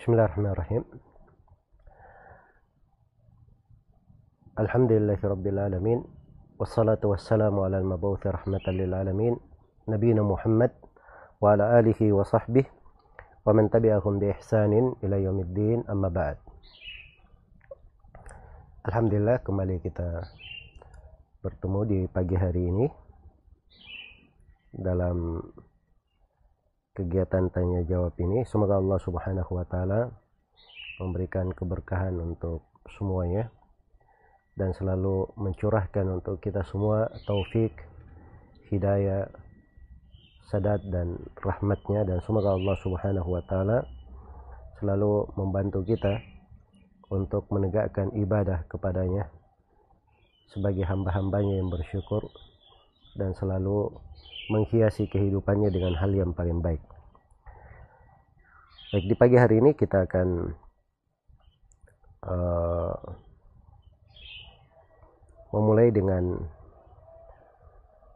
بسم الله الرحمن الرحيم. الحمد لله رب العالمين والصلاة والسلام على المبعوث رحمة للعالمين نبينا محمد وعلى آله وصحبه ومن تبعهم بإحسان إلى يوم الدين أما بعد. Alhamdulillah kembali kita bertemu di pagi hari ini dalam kegiatan tanya jawab ini semoga Allah Subhanahu wa taala memberikan keberkahan untuk semuanya dan selalu mencurahkan untuk kita semua taufik hidayah sadat dan rahmatnya. Dan semoga Allah Subhanahu wa taala selalu membantu kita untuk menegakkan ibadah kepadanya sebagai hamba-hambanya yang bersyukur dan selalu menghiasi kehidupannya dengan hal yang paling baik. Baik di pagi hari ini kita akan uh, memulai dengan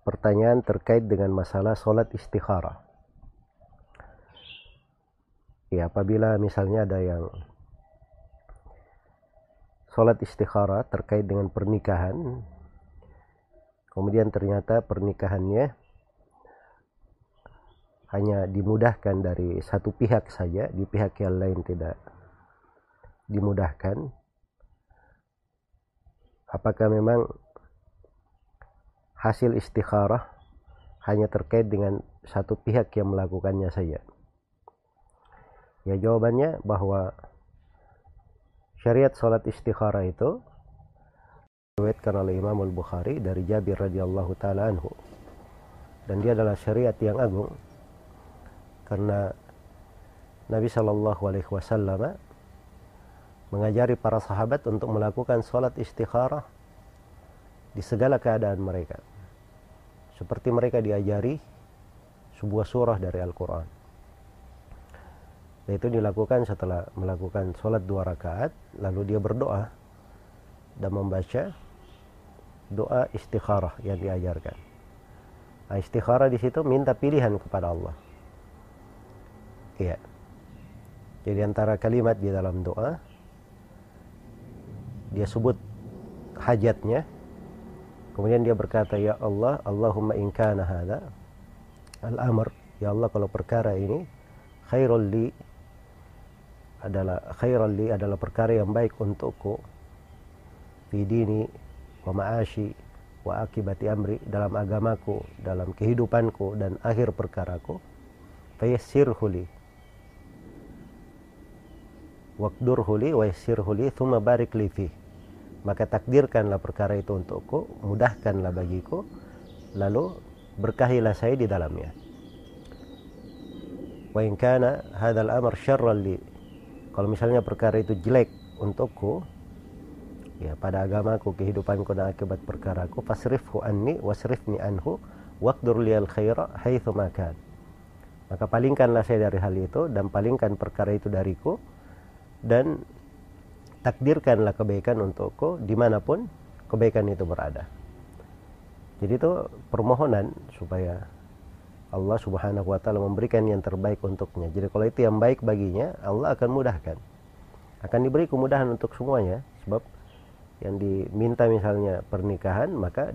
pertanyaan terkait dengan masalah sholat istikharah. Ya, apabila misalnya ada yang sholat istikharah terkait dengan pernikahan, kemudian ternyata pernikahannya hanya dimudahkan dari satu pihak saja, di pihak yang lain tidak dimudahkan. Apakah memang hasil istikharah hanya terkait dengan satu pihak yang melakukannya saja? Ya jawabannya bahwa syariat salat istikharah itu diriwayatkan oleh Imam Al-Bukhari dari Jabir radhiyallahu taala anhu. Dan dia adalah syariat yang agung. Karena Nabi Shallallahu Alaihi Wasallam mengajari para sahabat untuk melakukan sholat istikharah di segala keadaan mereka. Seperti mereka diajari sebuah surah dari Al-Quran. Itu dilakukan setelah melakukan sholat dua rakaat lalu dia berdoa dan membaca doa istikharah yang diajarkan nah, istikharah di situ minta pilihan kepada Allah Iya. Jadi antara kalimat di dalam doa dia sebut hajatnya. Kemudian dia berkata, "Ya Allah, Allahumma in kana hadza al-amr, ya Allah kalau perkara ini khairul li adalah khairul li adalah perkara yang baik untukku fi dini wa ma'ashi wa akibati amri dalam agamaku, dalam kehidupanku dan akhir perkaraku. Fayassirhu li Wakdurhu li wa yassirhu li thumma barik li fi. Maka takdirkanlah perkara itu untukku, mudahkanlah bagiku, lalu berkahilah saya di dalamnya. Wa in kana hadzal amr syarran li. Kalau misalnya perkara itu jelek untukku, ya pada agamaku, kehidupanku dan akibat perkaraku, fasrifhu anni wasrifni anhu waqdur liyal khaira haitsu makan. Maka palingkanlah saya dari hal itu dan palingkan perkara itu dariku dan takdirkanlah kebaikan untukku di mana pun kebaikan itu berada. Jadi itu permohonan supaya Allah Subhanahu wa taala memberikan yang terbaik untuknya. Jadi kalau itu yang baik baginya, Allah akan mudahkan. Akan diberi kemudahan untuk semuanya sebab yang diminta misalnya pernikahan, maka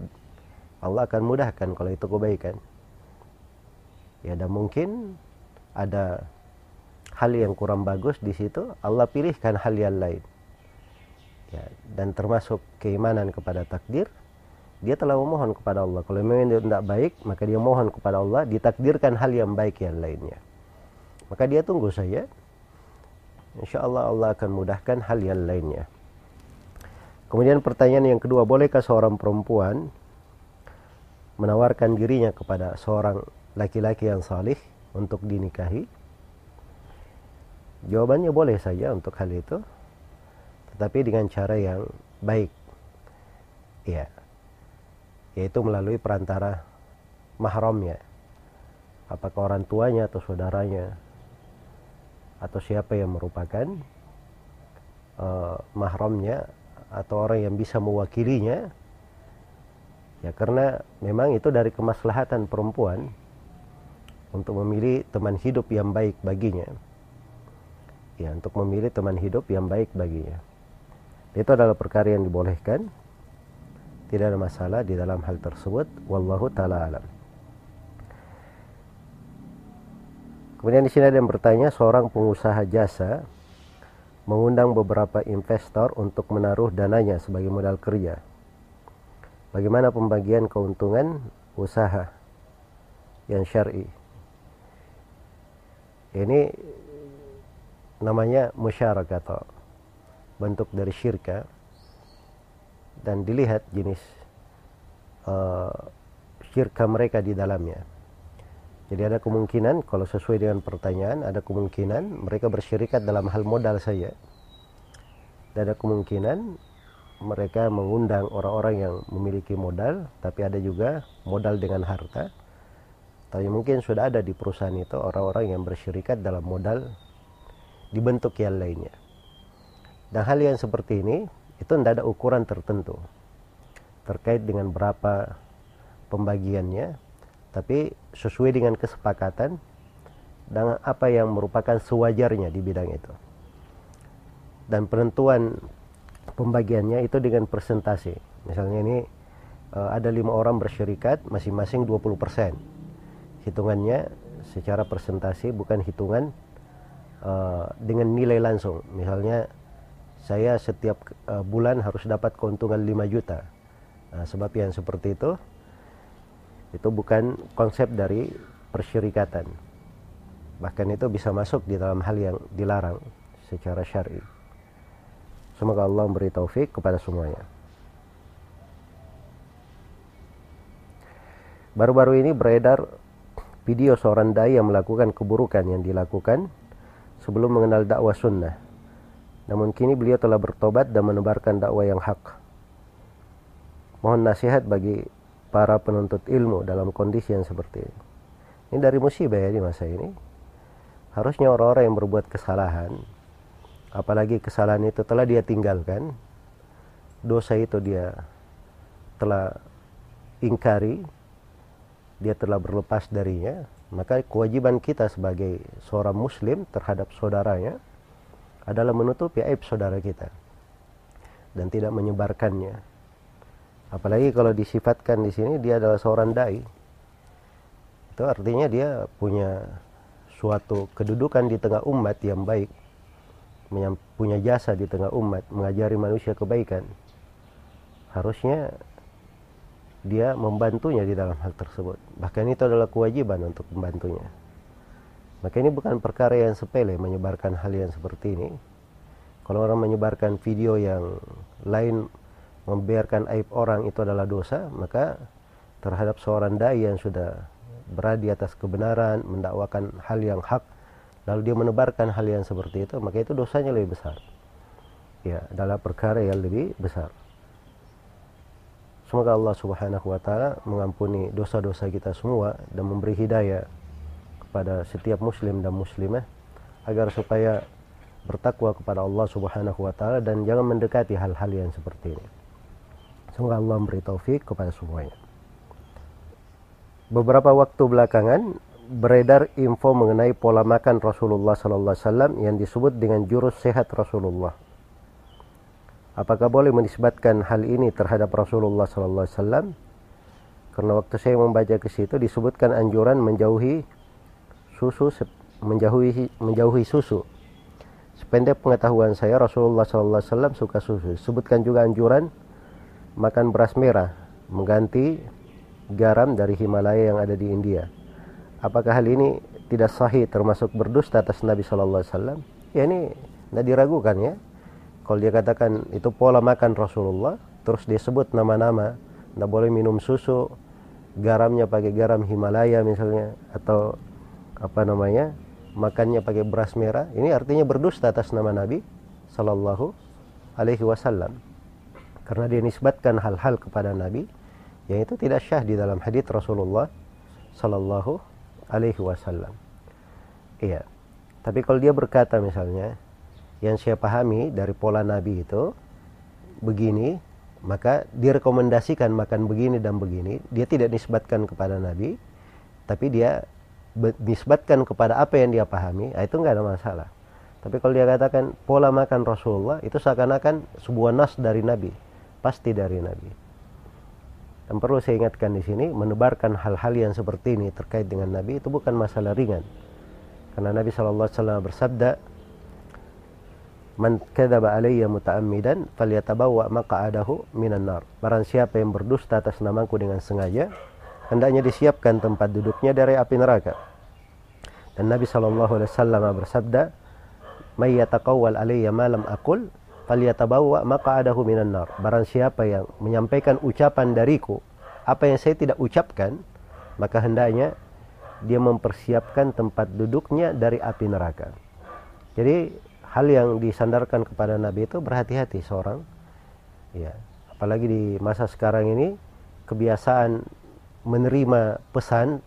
Allah akan mudahkan kalau itu kebaikan. Ya dan mungkin ada hal yang kurang bagus di situ Allah pilihkan hal yang lain. Ya, dan termasuk keimanan kepada takdir dia telah memohon kepada Allah. Kalau memang dia tidak baik maka dia mohon kepada Allah ditakdirkan hal yang baik yang lainnya. Maka dia tunggu saja. Insya Allah Allah akan mudahkan hal yang lainnya kemudian pertanyaan yang kedua bolehkah seorang perempuan menawarkan dirinya kepada seorang laki-laki yang salih untuk dinikahi Jawabannya boleh saja untuk hal itu, tetapi dengan cara yang baik. Ya. Yaitu melalui perantara mahramnya. Apakah orang tuanya atau saudaranya atau siapa yang merupakan uh, mahramnya atau orang yang bisa mewakilinya ya karena memang itu dari kemaslahatan perempuan untuk memilih teman hidup yang baik baginya ya untuk memilih teman hidup yang baik baginya. Itu adalah perkara yang dibolehkan. Tidak ada masalah di dalam hal tersebut. Wallahu taala alam. Kemudian di sini ada yang bertanya, seorang pengusaha jasa mengundang beberapa investor untuk menaruh dananya sebagai modal kerja. Bagaimana pembagian keuntungan usaha yang syar'i? Ini namanya musyarakat atau bentuk dari syirka dan dilihat jenis uh, syirka mereka di dalamnya. Jadi ada kemungkinan kalau sesuai dengan pertanyaan ada kemungkinan mereka bersyirikat dalam hal modal saja. Dan ada kemungkinan mereka mengundang orang-orang yang memiliki modal tapi ada juga modal dengan harta. Tapi mungkin sudah ada di perusahaan itu orang-orang yang bersyirikat dalam modal dibentuk yang lainnya. Dan hal yang seperti ini itu tidak ada ukuran tertentu terkait dengan berapa pembagiannya tapi sesuai dengan kesepakatan dan apa yang merupakan sewajarnya di bidang itu. Dan penentuan pembagiannya itu dengan persentase. Misalnya ini uh, ada lima orang bersyirikat masing-masing 20%. Hitungannya secara persentase bukan hitungan uh, dengan nilai langsung. Misalnya saya setiap uh, bulan harus dapat keuntungan 5 juta. Nah, sebab yang seperti itu itu bukan konsep dari persyirikatan bahkan itu bisa masuk di dalam hal yang dilarang secara syar'i. Semoga Allah memberi taufik kepada semuanya. Baru-baru ini beredar video seorang dai yang melakukan keburukan yang dilakukan sebelum mengenal dakwah sunnah. Namun kini beliau telah bertobat dan menebarkan dakwah yang hak. Mohon nasihat bagi para penuntut ilmu dalam kondisi yang seperti ini. Ini dari musibah ya di masa ini. Harusnya orang-orang yang berbuat kesalahan, apalagi kesalahan itu telah dia tinggalkan, dosa itu dia telah ingkari, dia telah berlepas darinya, maka kewajiban kita sebagai seorang muslim terhadap saudaranya adalah menutupi aib saudara kita dan tidak menyebarkannya apalagi kalau disifatkan di sini dia adalah seorang dai. Itu artinya dia punya suatu kedudukan di tengah umat yang baik punya jasa di tengah umat mengajari manusia kebaikan. Harusnya dia membantunya di dalam hal tersebut. Bahkan itu adalah kewajiban untuk membantunya. Maka ini bukan perkara yang sepele menyebarkan hal yang seperti ini. Kalau orang menyebarkan video yang lain membiarkan aib orang itu adalah dosa, maka terhadap seorang dai yang sudah berada di atas kebenaran, mendakwakan hal yang hak, lalu dia menebarkan hal yang seperti itu, maka itu dosanya lebih besar. Ya, adalah perkara yang lebih besar. Semoga Allah Subhanahu wa taala mengampuni dosa-dosa kita semua dan memberi hidayah kepada setiap muslim dan muslimah agar supaya bertakwa kepada Allah Subhanahu wa taala dan jangan mendekati hal-hal yang seperti ini. Semoga Allah memberi taufik kepada semuanya. Beberapa waktu belakangan beredar info mengenai pola makan Rasulullah sallallahu alaihi wasallam yang disebut dengan jurus sehat Rasulullah. Apakah boleh menisbatkan hal ini terhadap Rasulullah sallallahu alaihi wasallam? Karena waktu saya membaca ke situ disebutkan anjuran menjauhi susu menjauhi menjauhi susu. Sependek pengetahuan saya Rasulullah sallallahu alaihi wasallam suka susu. Sebutkan juga anjuran makan beras merah mengganti garam dari Himalaya yang ada di India. Apakah hal ini tidak sahih termasuk berdusta atas Nabi Shallallahu Alaihi Wasallam? Ya ini tidak diragukan ya. Kalau dia katakan itu pola makan Rasulullah, terus dia sebut nama-nama, tidak boleh minum susu, garamnya pakai garam Himalaya misalnya, atau apa namanya, makannya pakai beras merah. Ini artinya berdusta atas nama Nabi Shallallahu Alaihi Wasallam karena dia nisbatkan hal-hal kepada Nabi yang itu tidak syah di dalam hadis Rasulullah Sallallahu Alaihi Wasallam. Iya. Tapi kalau dia berkata misalnya yang saya pahami dari pola Nabi itu begini, maka direkomendasikan makan begini dan begini. Dia tidak nisbatkan kepada Nabi, tapi dia nisbatkan kepada apa yang dia pahami. Nah, itu nggak ada masalah. Tapi kalau dia katakan pola makan Rasulullah itu seakan-akan sebuah nas dari Nabi, pasti dari Nabi. Dan perlu saya ingatkan di sini, menebarkan hal-hal yang seperti ini terkait dengan Nabi itu bukan masalah ringan. Karena Nabi SAW bersabda, Man kadzaba alayya muta'ammidan falyatabawwa maq'adahu minan nar. Barang siapa yang berdusta atas namaku dengan sengaja, hendaknya disiapkan tempat duduknya dari api neraka. Dan Nabi SAW bersabda, may yataqawwal alayya ma lam aqul falyatabawwa maq'adahu minan nar. Barang siapa yang menyampaikan ucapan dariku apa yang saya tidak ucapkan, maka hendaknya dia mempersiapkan tempat duduknya dari api neraka. Jadi hal yang disandarkan kepada Nabi itu berhati-hati seorang ya apalagi di masa sekarang ini kebiasaan menerima pesan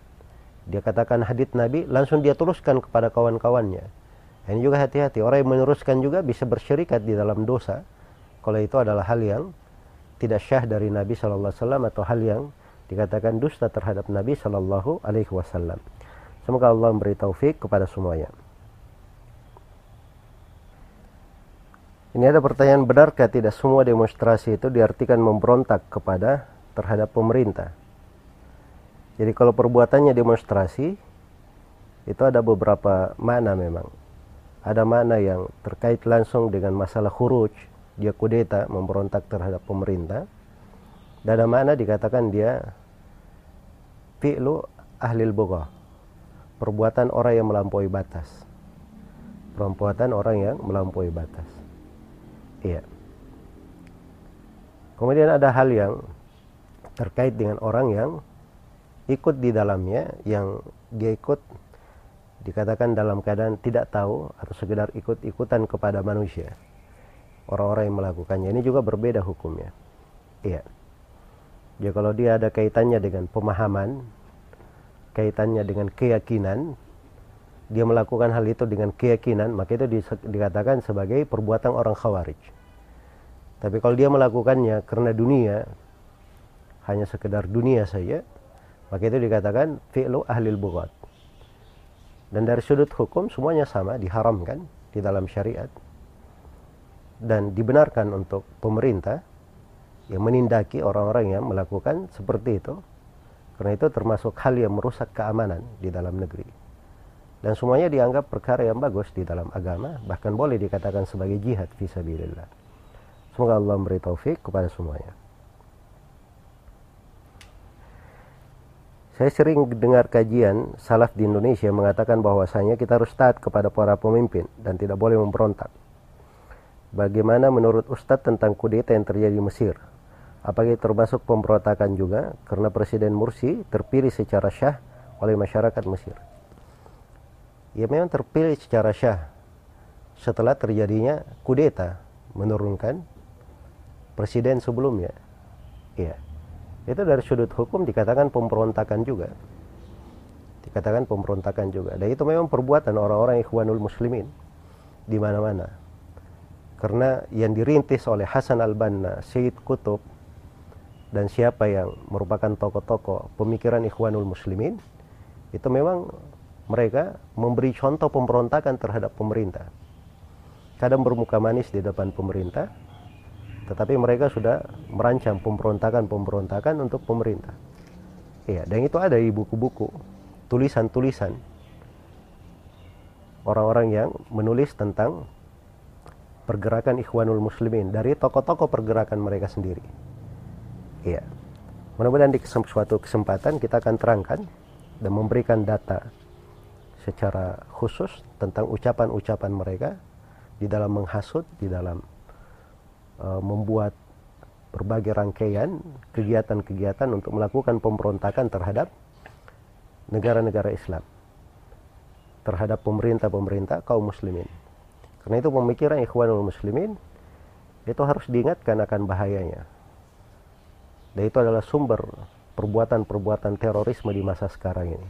dia katakan hadits Nabi langsung dia teruskan kepada kawan-kawannya ini juga hati-hati. Orang yang meneruskan juga bisa bersyirikat di dalam dosa. Kalau itu adalah hal yang tidak syah dari Nabi Wasallam atau hal yang dikatakan dusta terhadap Nabi Shallallahu Alaihi Wasallam. Semoga Allah memberi taufik kepada semuanya. Ini ada pertanyaan, benarkah tidak semua demonstrasi itu diartikan memberontak kepada terhadap pemerintah? Jadi kalau perbuatannya demonstrasi, itu ada beberapa makna memang ada makna yang terkait langsung dengan masalah khuruj? Dia kudeta memberontak terhadap pemerintah. Dan ada makna dikatakan dia fi'lu ahli bugha? Perbuatan orang yang melampaui batas. Perbuatan orang yang melampaui batas. Iya. Kemudian ada hal yang terkait dengan orang yang ikut di dalamnya yang dia ikut dikatakan dalam keadaan tidak tahu atau sekedar ikut-ikutan kepada manusia. Orang-orang yang melakukannya. Ini juga berbeda hukumnya. Iya. Ya kalau dia ada kaitannya dengan pemahaman kaitannya dengan keyakinan dia melakukan hal itu dengan keyakinan maka itu dikatakan sebagai perbuatan orang khawarij. Tapi kalau dia melakukannya karena dunia hanya sekedar dunia saja maka itu dikatakan fi'lu ahlil bughat dan dari sudut hukum semuanya sama, diharamkan di dalam syariat. Dan dibenarkan untuk pemerintah yang menindaki orang-orang yang melakukan seperti itu. Karena itu termasuk hal yang merusak keamanan di dalam negeri. Dan semuanya dianggap perkara yang bagus di dalam agama, bahkan boleh dikatakan sebagai jihad fisabilillah. Semoga Allah memberi taufik kepada semuanya. Saya sering dengar kajian salaf di Indonesia mengatakan bahwasanya kita harus taat kepada para pemimpin dan tidak boleh memberontak. Bagaimana menurut Ustadz tentang kudeta yang terjadi di Mesir? Apakah termasuk pemberontakan juga karena Presiden Mursi terpilih secara syah oleh masyarakat Mesir? Ya memang terpilih secara syah setelah terjadinya kudeta menurunkan presiden sebelumnya. Iya itu dari sudut hukum dikatakan pemberontakan juga. Dikatakan pemberontakan juga. Dan itu memang perbuatan orang-orang ikhwanul muslimin. Di mana-mana. Karena yang dirintis oleh Hasan al-Banna, Syed Kutub dan siapa yang merupakan tokoh-tokoh pemikiran ikhwanul muslimin itu memang mereka memberi contoh pemberontakan terhadap pemerintah. Kadang bermuka manis di depan pemerintah tetapi mereka sudah merancang pemberontakan-pemberontakan untuk pemerintah. Iya, dan itu ada di buku-buku, tulisan-tulisan orang-orang yang menulis tentang pergerakan Ikhwanul Muslimin dari tokoh-tokoh pergerakan mereka sendiri. Iya. Mudah-mudahan di suatu kesempatan kita akan terangkan dan memberikan data secara khusus tentang ucapan-ucapan mereka di dalam menghasut, di dalam uh, membuat berbagai rangkaian kegiatan-kegiatan untuk melakukan pemberontakan terhadap negara-negara Islam terhadap pemerintah-pemerintah kaum muslimin. Karena itu pemikiran ikhwanul muslimin itu harus diingatkan akan bahayanya. Dan itu adalah sumber perbuatan-perbuatan terorisme di masa sekarang ini.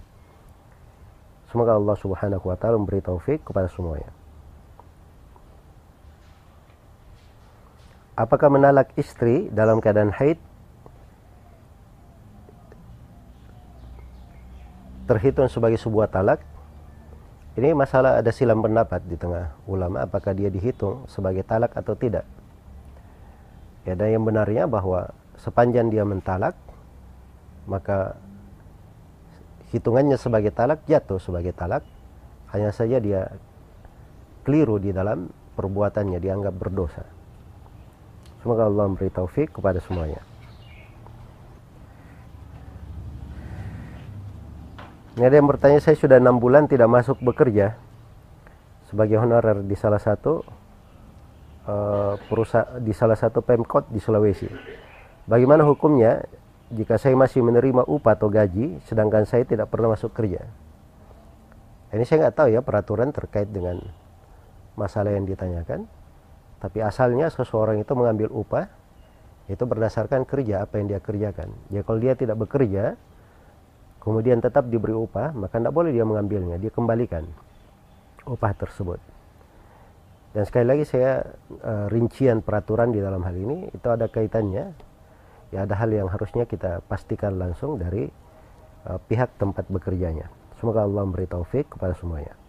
Semoga Allah Subhanahu wa taala memberi taufik kepada semuanya. Apakah menalak istri dalam keadaan haid terhitung sebagai sebuah talak ini masalah ada silam pendapat di tengah ulama apakah dia dihitung sebagai talak atau tidak. Ya, dan yang benarnya bahwa sepanjang dia mentalak maka hitungannya sebagai talak jatuh sebagai talak hanya saja dia keliru di dalam perbuatannya dianggap berdosa. Semoga Allah memberi taufik kepada semuanya. Ini ada yang bertanya, saya sudah enam bulan tidak masuk bekerja sebagai honorer di salah satu uh, perusahaan di salah satu pemkot di Sulawesi. Bagaimana hukumnya jika saya masih menerima upah atau gaji, sedangkan saya tidak pernah masuk kerja? Ini saya nggak tahu ya peraturan terkait dengan masalah yang ditanyakan. Tapi asalnya seseorang itu mengambil upah itu berdasarkan kerja apa yang dia kerjakan. Ya kalau dia tidak bekerja, kemudian tetap diberi upah, maka tidak boleh dia mengambilnya, dia kembalikan upah tersebut. Dan sekali lagi saya uh, rincian peraturan di dalam hal ini itu ada kaitannya, ya ada hal yang harusnya kita pastikan langsung dari uh, pihak tempat bekerjanya. Semoga Allah memberi taufik kepada semuanya.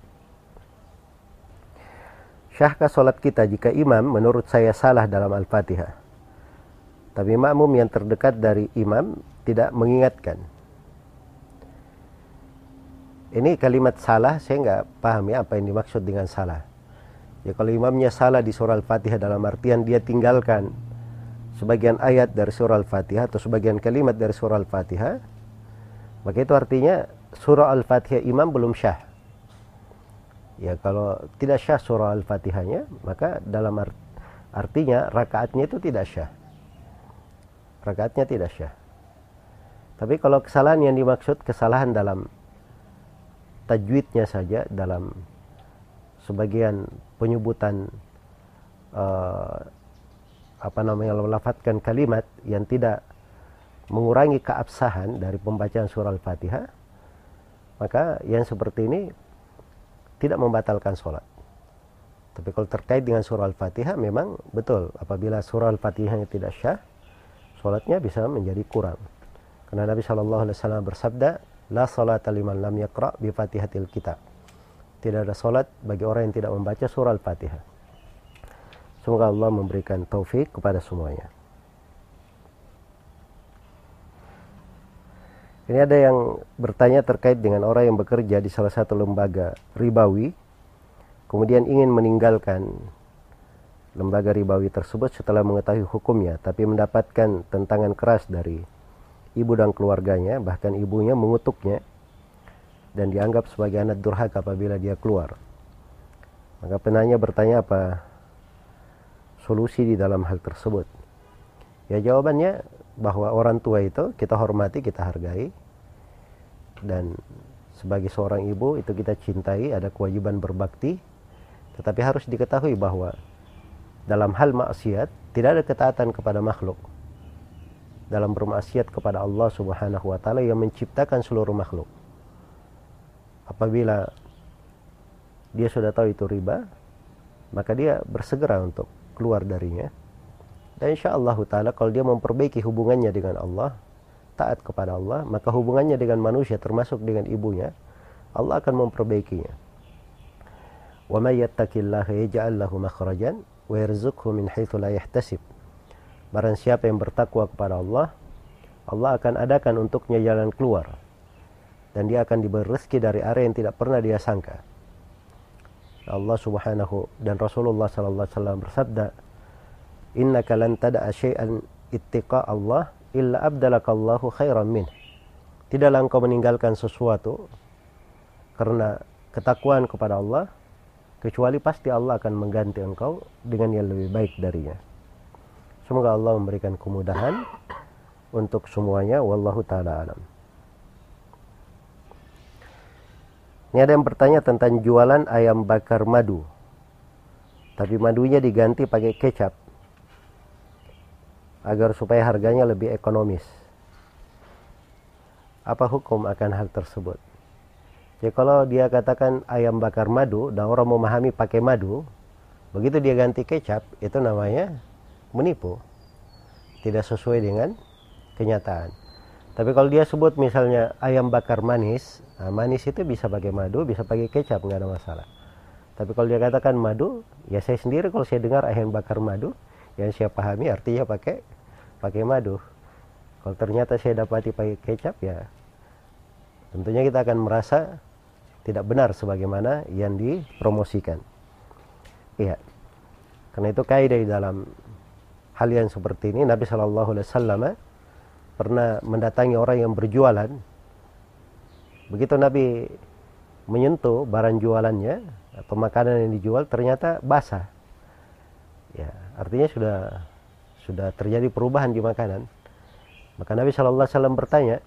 Syahkah solat kita jika imam menurut saya salah dalam Al-Fatihah? Tapi makmum yang terdekat dari imam tidak mengingatkan ini kalimat salah saya nggak paham ya apa yang dimaksud dengan salah. Ya kalau imamnya salah di surah Al-Fatihah dalam artian dia tinggalkan sebagian ayat dari surah Al-Fatihah atau sebagian kalimat dari surah Al-Fatihah, maka itu artinya surah Al-Fatihah imam belum syah. Ya kalau tidak syah surah Al-Fatihahnya, maka dalam art artinya rakaatnya itu tidak syah. Rakaatnya tidak syah. Tapi kalau kesalahan yang dimaksud kesalahan dalam tajwidnya saja dalam sebagian penyebutan uh, apa namanya melafatkan kalimat yang tidak mengurangi keabsahan dari pembacaan surah Al-Fatihah maka yang seperti ini tidak membatalkan sholat tapi kalau terkait dengan surah Al-Fatihah memang betul apabila surah Al-Fatihahnya tidak syah sholatnya bisa menjadi kurang karena Nabi Shallallahu Alaihi Wasallam bersabda La salata liman lam yakra bi fatihatil kitab. Tidak ada salat bagi orang yang tidak membaca surah Al-Fatihah. Semoga Allah memberikan taufik kepada semuanya. Ini ada yang bertanya terkait dengan orang yang bekerja di salah satu lembaga ribawi, kemudian ingin meninggalkan lembaga ribawi tersebut setelah mengetahui hukumnya, tapi mendapatkan tentangan keras dari ibu dan keluarganya, bahkan ibunya mengutuknya dan dianggap sebagai anak durhaka apabila dia keluar. Maka penanya bertanya apa solusi di dalam hal tersebut. Ya jawabannya bahwa orang tua itu kita hormati, kita hargai dan sebagai seorang ibu itu kita cintai, ada kewajiban berbakti. Tetapi harus diketahui bahwa dalam hal maksiat tidak ada ketaatan kepada makhluk dalam bermaksiat kepada Allah Subhanahu wa taala yang menciptakan seluruh makhluk. Apabila dia sudah tahu itu riba, maka dia bersegera untuk keluar darinya. Dan insya Allah taala kalau dia memperbaiki hubungannya dengan Allah, taat kepada Allah, maka hubungannya dengan manusia termasuk dengan ibunya, Allah akan memperbaikinya. Wa may yattaqillaha yaj'al lahu makhrajan wa yarzuqhu min haitsu la yahtasib. Barang siapa yang bertakwa kepada Allah, Allah akan adakan untuknya jalan keluar. Dan dia akan diberi rezeki dari area yang tidak pernah dia sangka. Allah subhanahu dan Rasulullah sallallahu alaihi wasallam bersabda, "Innaka lan tada'a syai'an ittiqa Allah illa abdalakallahu khairan min." Tidaklah engkau meninggalkan sesuatu karena ketakwaan kepada Allah kecuali pasti Allah akan mengganti engkau dengan yang lebih baik darinya. Semoga Allah memberikan kemudahan untuk semuanya. Wallahu taala alam. Ini ada yang bertanya tentang jualan ayam bakar madu. Tapi madunya diganti pakai kecap agar supaya harganya lebih ekonomis. Apa hukum akan hal tersebut? Ya kalau dia katakan ayam bakar madu dan orang memahami pakai madu, begitu dia ganti kecap, itu namanya menipu tidak sesuai dengan kenyataan Tapi kalau dia sebut misalnya ayam bakar manis, nah manis itu bisa pakai madu, bisa pakai kecap, nggak ada masalah. Tapi kalau dia katakan madu, ya saya sendiri kalau saya dengar ayam bakar madu, yang saya pahami artinya pakai pakai madu. Kalau ternyata saya dapati pakai kecap, ya tentunya kita akan merasa tidak benar sebagaimana yang dipromosikan. Iya. Karena itu kaidah di dalam hal yang seperti ini Nabi Shallallahu Alaihi Wasallam pernah mendatangi orang yang berjualan. Begitu Nabi menyentuh barang jualannya atau makanan yang dijual ternyata basah. Ya, artinya sudah sudah terjadi perubahan di makanan. Maka Nabi Shallallahu Alaihi Wasallam bertanya,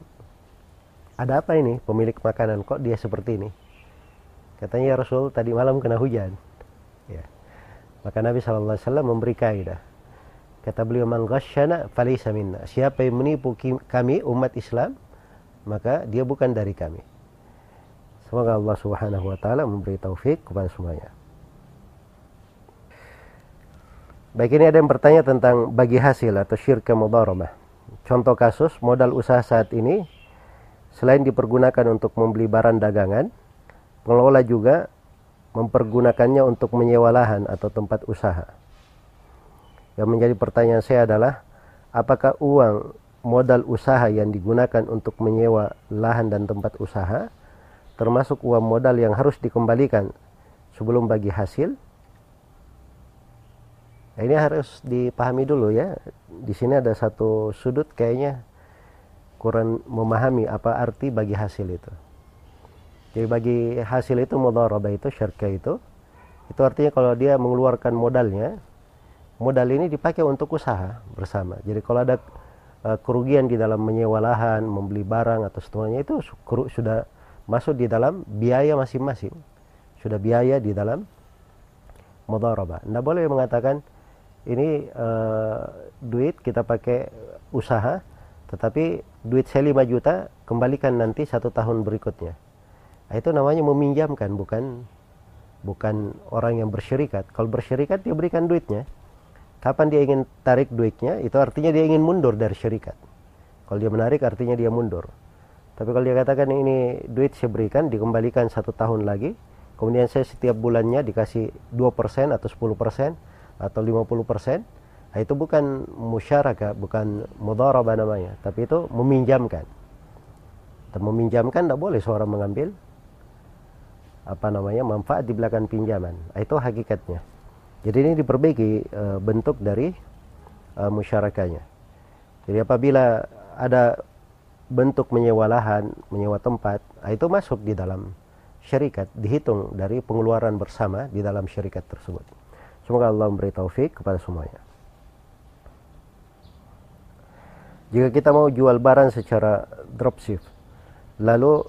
ada apa ini pemilik makanan kok dia seperti ini? Katanya ya Rasul tadi malam kena hujan. Ya. Maka Nabi Shallallahu Alaihi Wasallam memberi kaidah Kata beliau, "Man ghasyana falaysa minna." Siapa yang menipu kami umat Islam, maka dia bukan dari kami. Semoga Allah Subhanahu wa taala memberi taufik kepada semuanya. Baik ini ada yang bertanya tentang bagi hasil atau syirka mudharabah. Contoh kasus modal usaha saat ini selain dipergunakan untuk membeli barang dagangan, pengelola juga mempergunakannya untuk menyewa lahan atau tempat usaha. Yang menjadi pertanyaan saya adalah apakah uang modal usaha yang digunakan untuk menyewa lahan dan tempat usaha termasuk uang modal yang harus dikembalikan sebelum bagi hasil? Nah, ini harus dipahami dulu ya. Di sini ada satu sudut kayaknya kurang memahami apa arti bagi hasil itu. Jadi bagi hasil itu mudharabah itu syarkah itu itu artinya kalau dia mengeluarkan modalnya modal ini dipakai untuk usaha bersama. Jadi kalau ada uh, kerugian di dalam menyewa lahan, membeli barang atau semuanya itu sudah masuk di dalam biaya masing-masing. Sudah biaya di dalam mudharabah. Tidak boleh mengatakan ini uh, duit kita pakai usaha, tetapi duit saya 5 juta kembalikan nanti satu tahun berikutnya. Nah, itu namanya meminjamkan, bukan bukan orang yang bersyirikat. Kalau bersyirikat dia berikan duitnya kapan dia ingin tarik duitnya itu artinya dia ingin mundur dari syarikat kalau dia menarik artinya dia mundur tapi kalau dia katakan ini duit saya berikan dikembalikan satu tahun lagi kemudian saya setiap bulannya dikasih 2% atau 10% atau 50% nah itu bukan musyarakah bukan mudharabah namanya tapi itu meminjamkan dan meminjamkan tidak boleh seorang mengambil apa namanya manfaat di belakang pinjaman nah, itu hakikatnya jadi ini diperbaiki e, bentuk dari e, musyarakatnya. Jadi apabila ada bentuk menyewa lahan, menyewa tempat, nah itu masuk di dalam syarikat, dihitung dari pengeluaran bersama di dalam syarikat tersebut. Semoga Allah memberi taufik kepada semuanya. Jika kita mau jual barang secara dropship, lalu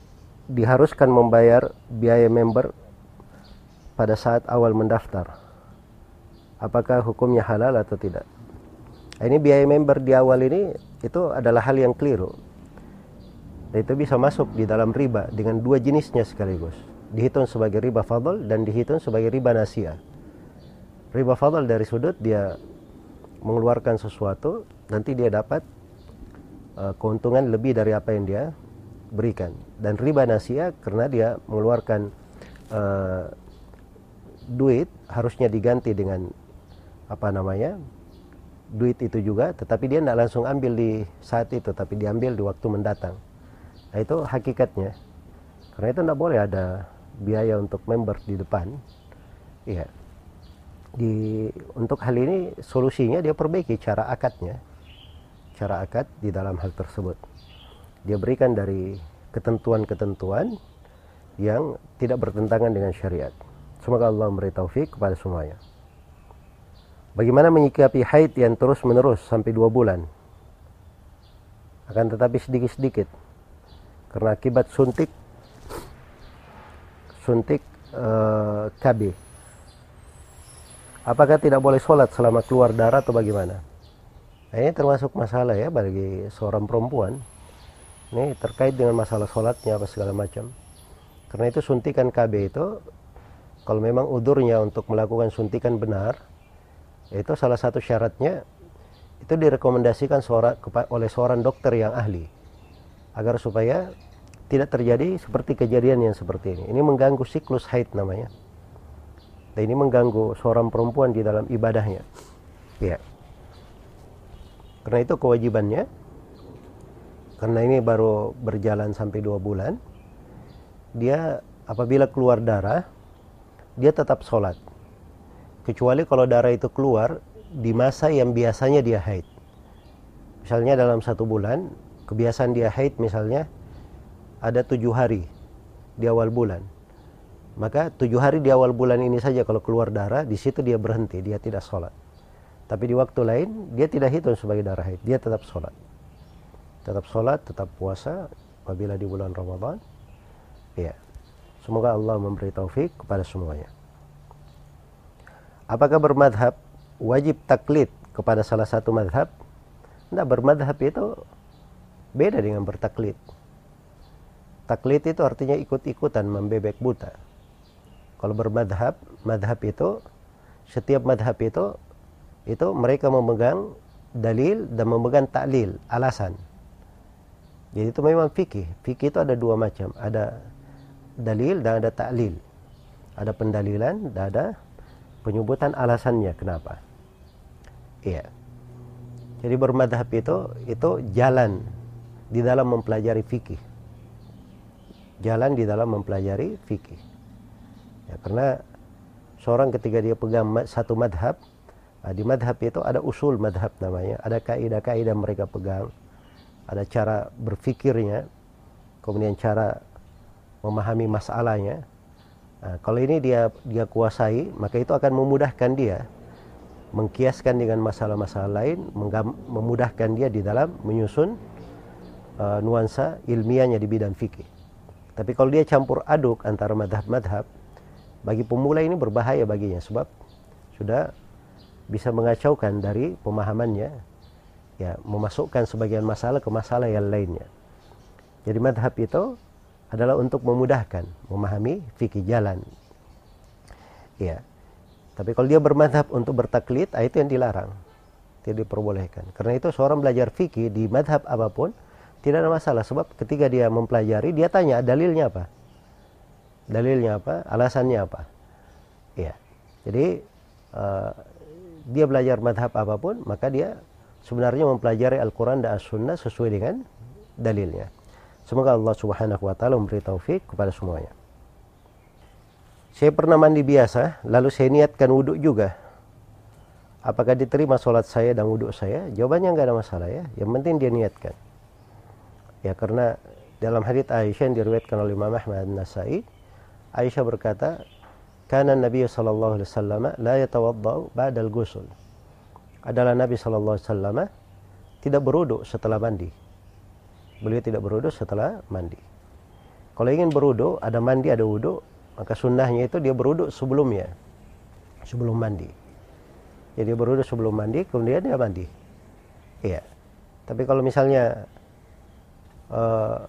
diharuskan membayar biaya member pada saat awal mendaftar apakah hukumnya halal atau tidak. Ini biaya member di awal ini itu adalah hal yang keliru. Itu bisa masuk di dalam riba dengan dua jenisnya sekaligus. Dihitung sebagai riba fadl dan dihitung sebagai riba nasia. Riba fadl dari sudut dia mengeluarkan sesuatu, nanti dia dapat uh, keuntungan lebih dari apa yang dia berikan. Dan riba nasia karena dia mengeluarkan uh, duit harusnya diganti dengan apa namanya duit itu juga tetapi dia tidak langsung ambil di saat itu tapi diambil di waktu mendatang. Nah itu hakikatnya. Karena itu tidak boleh ada biaya untuk member di depan. Iya di untuk hal ini solusinya dia perbaiki cara akadnya cara akad di dalam hal tersebut dia berikan dari ketentuan-ketentuan yang tidak bertentangan dengan syariat semoga Allah memberi taufik kepada semuanya Bagaimana menyikapi haid yang terus menerus sampai dua bulan? Akan tetapi sedikit-sedikit. Karena akibat suntik suntik uh, eh, KB. Apakah tidak boleh sholat selama keluar darah atau bagaimana? Nah, ini termasuk masalah ya bagi seorang perempuan. Ini terkait dengan masalah sholatnya apa segala macam. Karena itu suntikan KB itu kalau memang udurnya untuk melakukan suntikan benar, itu salah satu syaratnya itu direkomendasikan seorang, oleh seorang dokter yang ahli agar supaya tidak terjadi seperti kejadian yang seperti ini. Ini mengganggu siklus haid namanya. Dan ini mengganggu seorang perempuan di dalam ibadahnya. Ya. Karena itu kewajibannya, karena ini baru berjalan sampai dua bulan, dia apabila keluar darah, dia tetap sholat. Kecuali kalau darah itu keluar di masa yang biasanya dia haid. Misalnya dalam satu bulan, kebiasaan dia haid misalnya ada tujuh hari di awal bulan. Maka tujuh hari di awal bulan ini saja kalau keluar darah, di situ dia berhenti, dia tidak sholat. Tapi di waktu lain, dia tidak hitung sebagai darah haid, dia tetap sholat. Tetap sholat, tetap puasa apabila di bulan Ramadan. Ya. Semoga Allah memberi taufik kepada semuanya. Apakah bermadhab wajib taklid kepada salah satu madhab? Tidak bermadhab itu beda dengan bertaklid. Taklid itu artinya ikut-ikutan membebek buta. Kalau bermadhab, madhab itu setiap madhab itu itu mereka memegang dalil dan memegang taklil, alasan. Jadi itu memang fikih. Fikih itu ada dua macam. Ada dalil dan ada taklil. Ada pendalilan dan ada penyebutan alasannya kenapa. Iya. Jadi bermadhab itu itu jalan di dalam mempelajari fikih. Jalan di dalam mempelajari fikih. Ya, karena seorang ketika dia pegang satu madhab, nah, di madhab itu ada usul madhab namanya, ada kaidah-kaidah mereka pegang, ada cara berfikirnya, kemudian cara memahami masalahnya. Nah, kalau ini dia dia kuasai, maka itu akan memudahkan dia mengkiaskan dengan masalah-masalah lain, memudahkan dia di dalam menyusun uh, nuansa ilmiahnya di bidang fikih. Tapi kalau dia campur aduk antara madhab-madhab, bagi pemula ini berbahaya baginya sebab sudah bisa mengacaukan dari pemahamannya, ya memasukkan sebagian masalah ke masalah yang lainnya. Jadi madhab itu adalah untuk memudahkan memahami fikih jalan. Ya. Tapi kalau dia bermadhab untuk bertaklid, ah, itu yang dilarang. Tidak diperbolehkan. Karena itu seorang belajar fikih di madhab apa pun, tidak ada masalah. Sebab ketika dia mempelajari, dia tanya dalilnya apa. Dalilnya apa, alasannya apa. Ya. Jadi, uh, dia belajar madhab apa pun, maka dia sebenarnya mempelajari Al-Quran dan As-Sunnah sesuai dengan dalilnya. Semoga Allah Subhanahu wa taala memberi taufik kepada semuanya. Saya pernah mandi biasa, lalu saya niatkan wudhu juga. Apakah diterima sholat saya dan wudhu saya? Jawabannya nggak ada masalah ya. Yang penting dia niatkan. Ya karena dalam hadits Aisyah yang diriwayatkan oleh Imam Ahmad Nasai, Aisyah berkata, "Karena Nabi sallallahu alaihi wasallam la yatawaddau ba'dal ghusl." Adalah Nabi sallallahu alaihi wasallam tidak berwudhu setelah mandi beliau tidak berwudu setelah mandi. Kalau ingin berwudu, ada mandi, ada wudu, maka sunnahnya itu dia berwudu sebelumnya, sebelum mandi. Jadi dia berwudu sebelum mandi, kemudian dia mandi. Iya. Tapi kalau misalnya uh,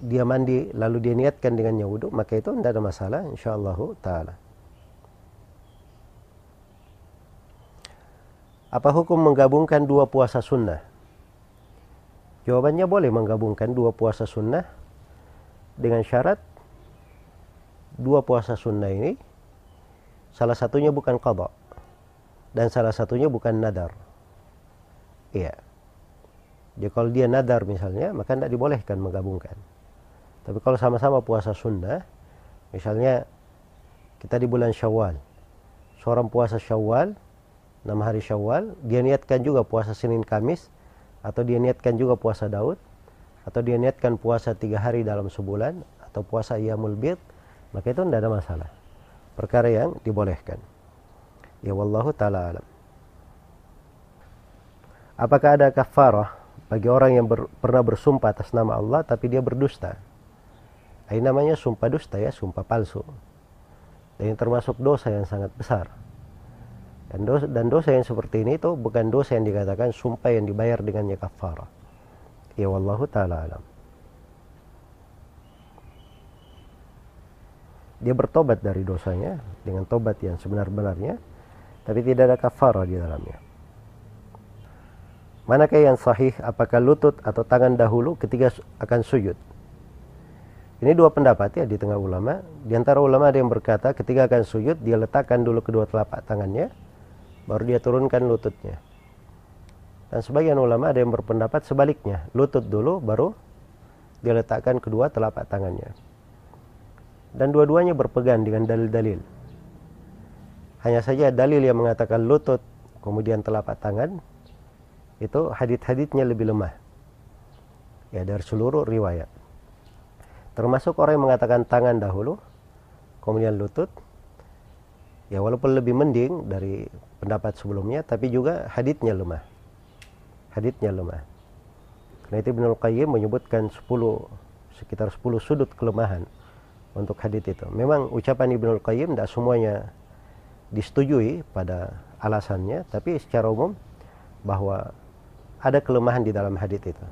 dia mandi lalu dia niatkan dengannya wudu, maka itu tidak ada masalah, insyaallah taala. Apa hukum menggabungkan dua puasa sunnah? Jawabannya boleh menggabungkan dua puasa sunnah dengan syarat dua puasa sunnah ini salah satunya bukan qadha dan salah satunya bukan nadar. Iya. Jadi kalau dia nadar misalnya, maka tidak dibolehkan menggabungkan. Tapi kalau sama-sama puasa sunnah, misalnya kita di bulan Syawal, seorang puasa Syawal, enam hari Syawal, dia niatkan juga puasa Senin Kamis, atau dia niatkan juga puasa Daud atau dia niatkan puasa tiga hari dalam sebulan atau puasa Iyamul Bid maka itu tidak ada masalah. Perkara yang dibolehkan. Ya wallahu taala alam. Apakah ada kafarah bagi orang yang ber, pernah bersumpah atas nama Allah tapi dia berdusta ini namanya sumpah dusta ya sumpah palsu dan ini termasuk dosa yang sangat besar dan dosa, dan dosa yang seperti ini itu bukan dosa yang dikatakan sumpah yang dibayar dengannya kafara. Ya wallahu taala alam. Dia bertobat dari dosanya dengan tobat yang sebenar-benarnya, tapi tidak ada kafara di dalamnya. Manakah yang sahih apakah lutut atau tangan dahulu ketika akan sujud? Ini dua pendapat ya di tengah ulama. Di antara ulama ada yang berkata ketika akan sujud dia letakkan dulu kedua telapak tangannya baru dia turunkan lututnya. Dan sebagian ulama ada yang berpendapat sebaliknya, lutut dulu baru dia letakkan kedua telapak tangannya. Dan dua-duanya berpegang dengan dalil-dalil. Hanya saja dalil yang mengatakan lutut kemudian telapak tangan itu hadit-haditnya lebih lemah. Ya dari seluruh riwayat. Termasuk orang yang mengatakan tangan dahulu, kemudian lutut. Ya walaupun lebih mending dari pendapat sebelumnya, tapi juga haditnya lemah. Haditnya lemah. Karena itu Ibnul Qayyim menyebutkan 10 sekitar 10 sudut kelemahan untuk hadit itu. Memang ucapan Ibnul Qayyim tidak semuanya disetujui pada alasannya, tapi secara umum bahwa ada kelemahan di dalam hadit itu.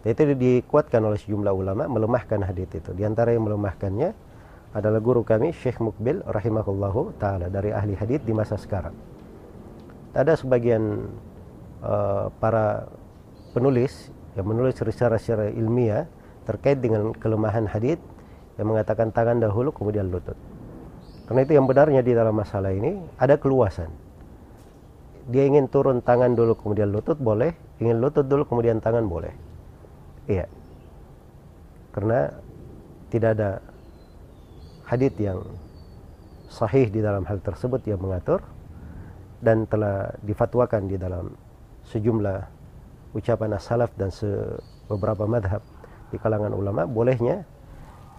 Itu dikuatkan oleh sejumlah ulama melemahkan hadis itu. Di antara yang melemahkannya adalah guru kami Syekh Mukbil rahimahullahu taala dari ahli hadis di masa sekarang. Ada sebagian uh, para penulis yang menulis secara secara ilmiah terkait dengan kelemahan hadis yang mengatakan tangan dahulu kemudian lutut. Karena itu yang benarnya di dalam masalah ini ada keluasan. Dia ingin turun tangan dulu kemudian lutut boleh, ingin lutut dulu kemudian tangan boleh. Iya. Karena tidak ada hadith yang sahih di dalam hal tersebut yang mengatur dan telah difatwakan di dalam sejumlah ucapan as-salaf dan beberapa madhab di kalangan ulama bolehnya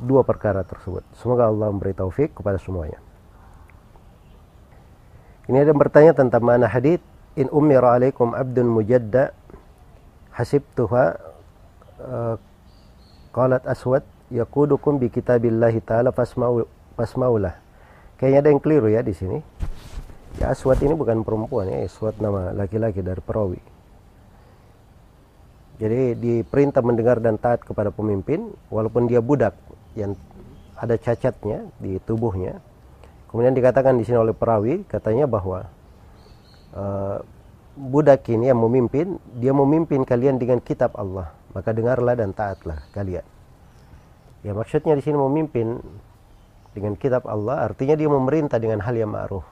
dua perkara tersebut. Semoga Allah memberi taufik kepada semuanya. Ini ada yang bertanya tentang mana hadith in ummira alaikum abdun mujadda hasibtuha qalat aswad yaqudukum bi kitabillahi taala fasma'u fasma'ulah. Kayaknya ada yang keliru ya di sini. Ya aswad ini bukan perempuan ya, aswad nama laki-laki dari perawi. Jadi diperintah mendengar dan taat kepada pemimpin walaupun dia budak yang ada cacatnya di tubuhnya. Kemudian dikatakan di sini oleh perawi katanya bahwa uh, budak ini yang memimpin, dia memimpin kalian dengan kitab Allah maka dengarlah dan taatlah kalian. Ya maksudnya di sini memimpin dengan kitab Allah artinya dia memerintah dengan hal yang ma'ruf.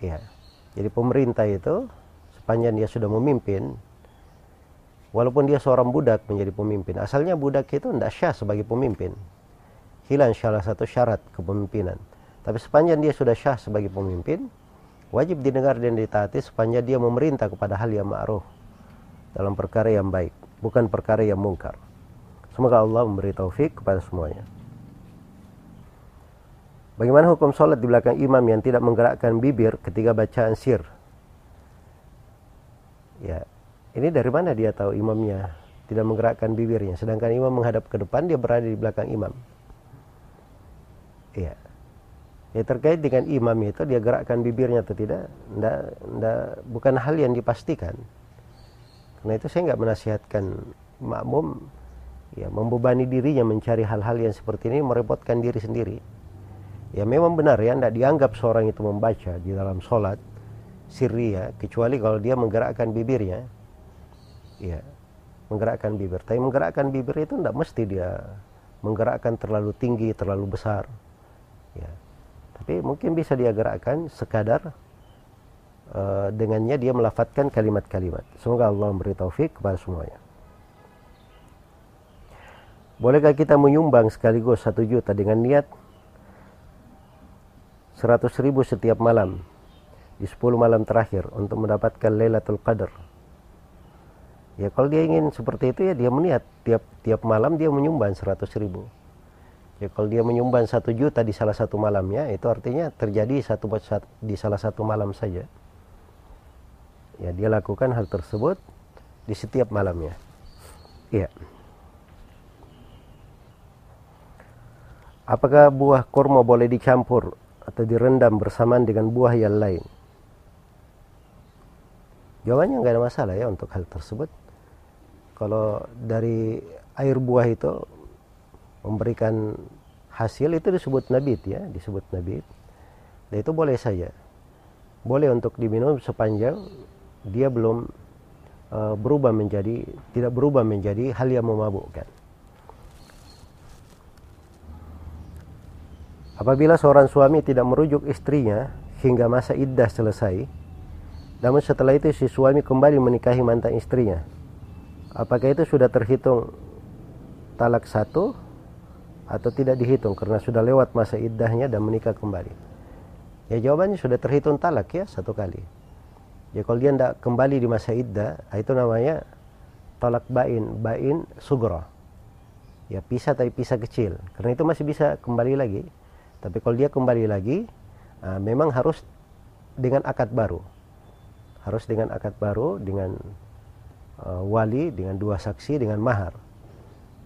Ya. Jadi pemerintah itu sepanjang dia sudah memimpin walaupun dia seorang budak menjadi pemimpin. Asalnya budak itu tidak syah sebagai pemimpin. Hilang salah satu syarat kepemimpinan. Tapi sepanjang dia sudah syah sebagai pemimpin, wajib didengar dan ditaati sepanjang dia memerintah kepada hal yang ma'ruf dalam perkara yang baik bukan perkara yang mungkar. Semoga Allah memberi taufik kepada semuanya. Bagaimana hukum sholat di belakang imam yang tidak menggerakkan bibir ketika bacaan sir? Ya, ini dari mana dia tahu imamnya tidak menggerakkan bibirnya, sedangkan imam menghadap ke depan dia berada di belakang imam. Ya, ya terkait dengan imam itu dia gerakkan bibirnya atau tidak, enggak, enggak, bukan hal yang dipastikan. Karena itu saya nggak menasihatkan makmum ya membebani dirinya mencari hal-hal yang seperti ini merepotkan diri sendiri. Ya memang benar ya tidak dianggap seorang itu membaca di dalam sholat sirri ya kecuali kalau dia menggerakkan bibirnya. Ya menggerakkan bibir. Tapi menggerakkan bibir itu tidak mesti dia menggerakkan terlalu tinggi, terlalu besar. Ya. Tapi mungkin bisa dia gerakkan sekadar uh, dengannya dia melafatkan kalimat-kalimat. Semoga Allah memberi taufik kepada semuanya. Bolehkah kita menyumbang sekaligus satu juta dengan niat seratus ribu setiap malam di sepuluh malam terakhir untuk mendapatkan Lailatul Qadar? Ya kalau dia ingin seperti itu ya dia meniat tiap tiap malam dia menyumbang seratus ribu. Ya kalau dia menyumbang satu juta di salah satu malamnya itu artinya terjadi satu di salah satu malam saja ya dia lakukan hal tersebut di setiap malamnya. Iya. Apakah buah kurma boleh dicampur atau direndam bersamaan dengan buah yang lain? Jawabannya nggak ada masalah ya untuk hal tersebut. Kalau dari air buah itu memberikan hasil itu disebut nabit ya disebut nabit. Dan itu boleh saja. Boleh untuk diminum sepanjang dia belum uh, berubah menjadi tidak berubah menjadi hal yang memabukkan. Apabila seorang suami tidak merujuk istrinya hingga masa iddah selesai, namun setelah itu si suami kembali menikahi mantan istrinya, apakah itu sudah terhitung talak satu atau tidak dihitung karena sudah lewat masa iddahnya dan menikah kembali? Ya jawabannya sudah terhitung talak ya satu kali. Ya kalau dia tidak kembali di masa iddah, itu namanya talak bain, bain sugro. Ya pisah tapi pisah kecil. Karena itu masih bisa kembali lagi tapi kalau dia kembali lagi, uh, memang harus dengan akad baru. Harus dengan akad baru, dengan uh, wali, dengan dua saksi, dengan mahar.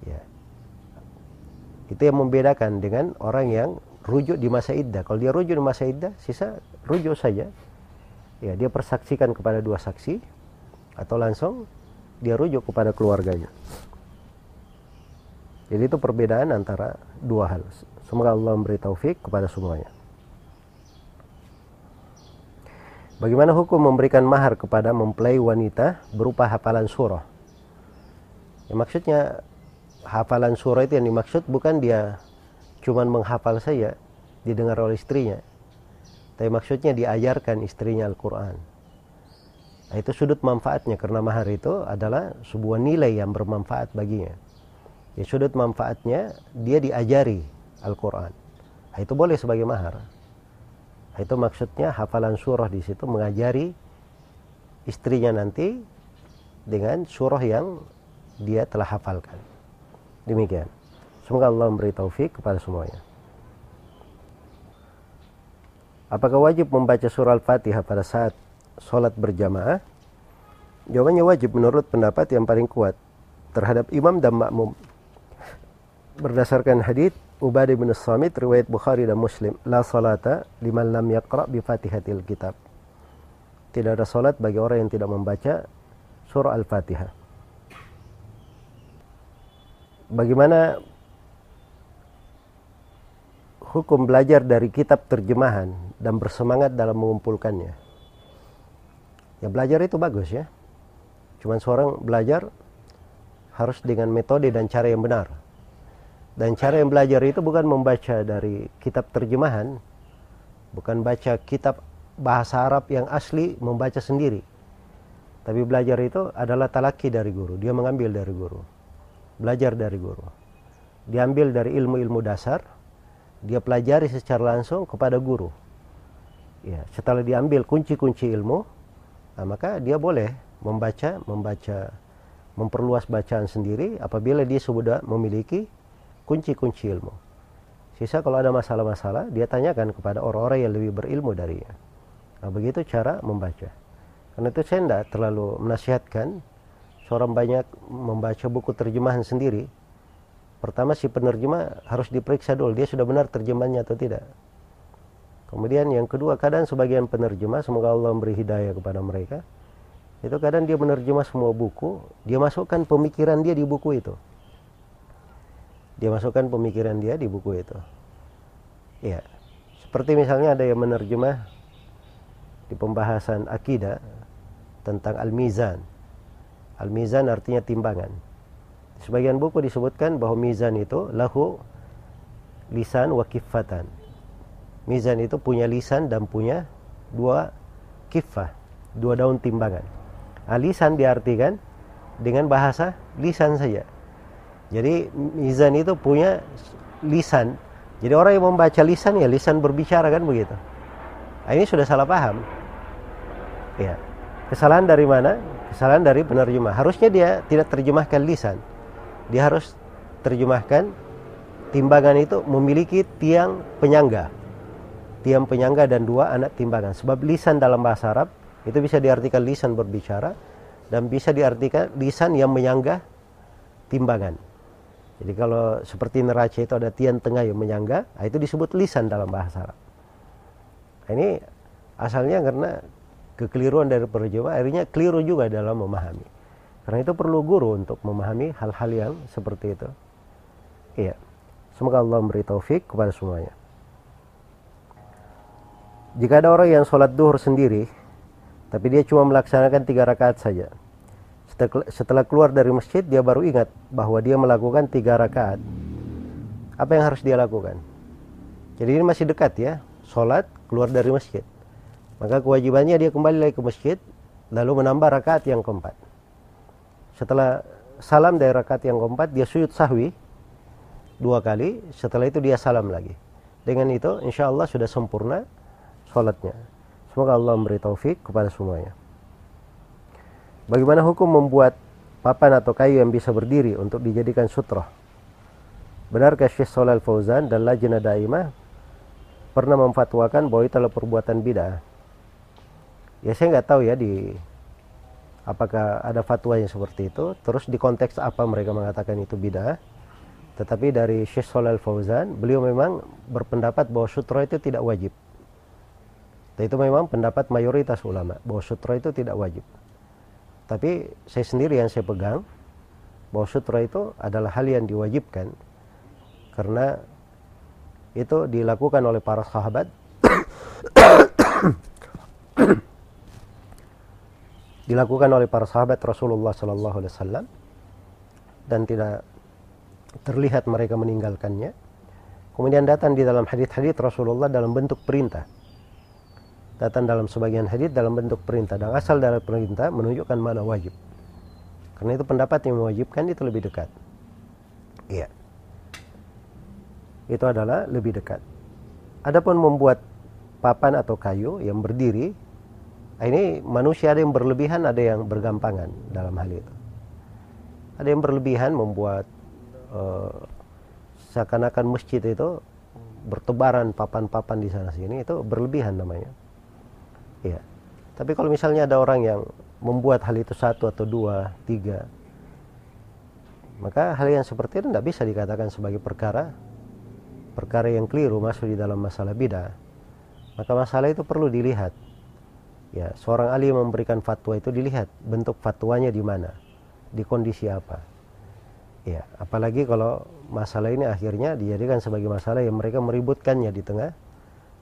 Ya. Itu yang membedakan dengan orang yang rujuk di masa iddah. Kalau dia rujuk di masa iddah, sisa rujuk saja. Ya, dia persaksikan kepada dua saksi atau langsung dia rujuk kepada keluarganya. Jadi itu perbedaan antara dua hal. Semoga Allah memberi taufik kepada semuanya. Bagaimana hukum memberikan mahar kepada mempelai wanita berupa hafalan surah? Ya, maksudnya hafalan surah itu yang dimaksud bukan dia cuman menghafal saja didengar oleh istrinya. Tapi maksudnya diajarkan istrinya Al-Quran. Nah, itu sudut manfaatnya karena mahar itu adalah sebuah nilai yang bermanfaat baginya. Ya, sudut manfaatnya dia diajari Al-Quran. Nah, itu boleh sebagai mahar. Nah, itu maksudnya hafalan surah di situ mengajari istrinya nanti dengan surah yang dia telah hafalkan. Demikian. Semoga Allah memberi taufik kepada semuanya. Apakah wajib membaca surah Al-Fatihah pada saat sholat berjamaah? Jawabannya wajib menurut pendapat yang paling kuat terhadap imam dan makmum. Berdasarkan hadits Ubadah bin Samit riwayat Bukhari dan Muslim la salata liman lam yaqra bi Fatihatil kitab tidak ada salat bagi orang yang tidak membaca surah Al-Fatihah bagaimana hukum belajar dari kitab terjemahan dan bersemangat dalam mengumpulkannya ya belajar itu bagus ya cuman seorang belajar harus dengan metode dan cara yang benar dan cara yang belajar itu bukan membaca dari kitab terjemahan, bukan baca kitab bahasa Arab yang asli membaca sendiri. Tapi belajar itu adalah talaki dari guru, dia mengambil dari guru. Belajar dari guru. Diambil dari ilmu-ilmu dasar, dia pelajari secara langsung kepada guru. Ya, setelah diambil kunci-kunci ilmu, nah maka dia boleh membaca, membaca, memperluas bacaan sendiri apabila dia sudah memiliki kunci-kunci ilmu. Sisa kalau ada masalah-masalah, dia tanyakan kepada orang-orang yang lebih berilmu darinya. Nah, begitu cara membaca. Karena itu saya tidak terlalu menasihatkan seorang banyak membaca buku terjemahan sendiri. Pertama si penerjemah harus diperiksa dulu, dia sudah benar terjemahnya atau tidak. Kemudian yang kedua, kadang sebagian penerjemah, semoga Allah memberi hidayah kepada mereka, itu kadang dia menerjemah semua buku, dia masukkan pemikiran dia di buku itu. Dia masukkan pemikiran dia di buku itu. Ya seperti misalnya ada yang menerjemah di pembahasan akidah tentang al-mizan. Al-mizan artinya timbangan sebagian buku disebutkan bahwa mizan itu lahu lisan wa kifatan mizan itu punya lisan dan punya dua kifah dua daun timbangan nah, lisan diartikan dengan bahasa lisan saja jadi mizan itu punya lisan. Jadi orang yang membaca lisan ya lisan berbicara kan begitu. Nah, ini sudah salah paham. Ya. Kesalahan dari mana? Kesalahan dari penerjemah. Harusnya dia tidak terjemahkan lisan. Dia harus terjemahkan timbangan itu memiliki tiang penyangga. Tiang penyangga dan dua anak timbangan. Sebab lisan dalam bahasa Arab itu bisa diartikan lisan berbicara dan bisa diartikan lisan yang menyangga timbangan. Jadi kalau seperti neraca itu ada tiang tengah yang menyangga, nah itu disebut lisan dalam bahasa Arab. Nah ini asalnya karena kekeliruan dari penerjemah, akhirnya keliru juga dalam memahami. Karena itu perlu guru untuk memahami hal-hal yang seperti itu. Iya. Semoga Allah memberi taufik kepada semuanya. Jika ada orang yang sholat duhur sendiri, tapi dia cuma melaksanakan tiga rakaat saja, setelah keluar dari masjid dia baru ingat bahwa dia melakukan tiga rakaat. Apa yang harus dia lakukan? Jadi ini masih dekat ya, sholat keluar dari masjid. Maka kewajibannya dia kembali lagi ke masjid, lalu menambah rakaat yang keempat. Setelah salam dari rakaat yang keempat, dia sujud sahwi dua kali. Setelah itu dia salam lagi. Dengan itu, insya Allah sudah sempurna sholatnya. Semoga Allah memberi taufik kepada semuanya. Bagaimana hukum membuat papan atau kayu yang bisa berdiri untuk dijadikan sutroh? Benarkah Syekh Solal Fauzan dan Lajnah Daimah pernah memfatwakan bahwa itu adalah perbuatan bid'ah? Ya saya nggak tahu ya di apakah ada fatwa yang seperti itu. Terus di konteks apa mereka mengatakan itu bid'ah? Tetapi dari Syekh Solal Fauzan, beliau memang berpendapat bahwa sutroh itu tidak wajib. Dan itu memang pendapat mayoritas ulama bahwa sutroh itu tidak wajib. Tapi saya sendiri yang saya pegang bahwa sutra itu adalah hal yang diwajibkan karena itu dilakukan oleh para sahabat dilakukan oleh para sahabat Rasulullah Sallallahu Alaihi Wasallam dan tidak terlihat mereka meninggalkannya. Kemudian datang di dalam hadis-hadis Rasulullah dalam bentuk perintah datang dalam sebagian hadis dalam bentuk perintah dan asal dari perintah menunjukkan mana wajib. Karena itu pendapat yang mewajibkan itu lebih dekat. Iya. Itu adalah lebih dekat. Adapun membuat papan atau kayu yang berdiri, ini manusia ada yang berlebihan, ada yang bergampangan dalam hal itu. Ada yang berlebihan membuat uh, seakan-akan masjid itu bertebaran papan-papan di sana sini itu berlebihan namanya. Ya. Tapi kalau misalnya ada orang yang membuat hal itu satu atau dua, tiga, maka hal yang seperti itu tidak bisa dikatakan sebagai perkara perkara yang keliru masuk di dalam masalah bidah. Maka masalah itu perlu dilihat. Ya, seorang ahli memberikan fatwa itu dilihat bentuk fatwanya di mana, di kondisi apa. Ya, apalagi kalau masalah ini akhirnya dijadikan sebagai masalah yang mereka meributkannya di tengah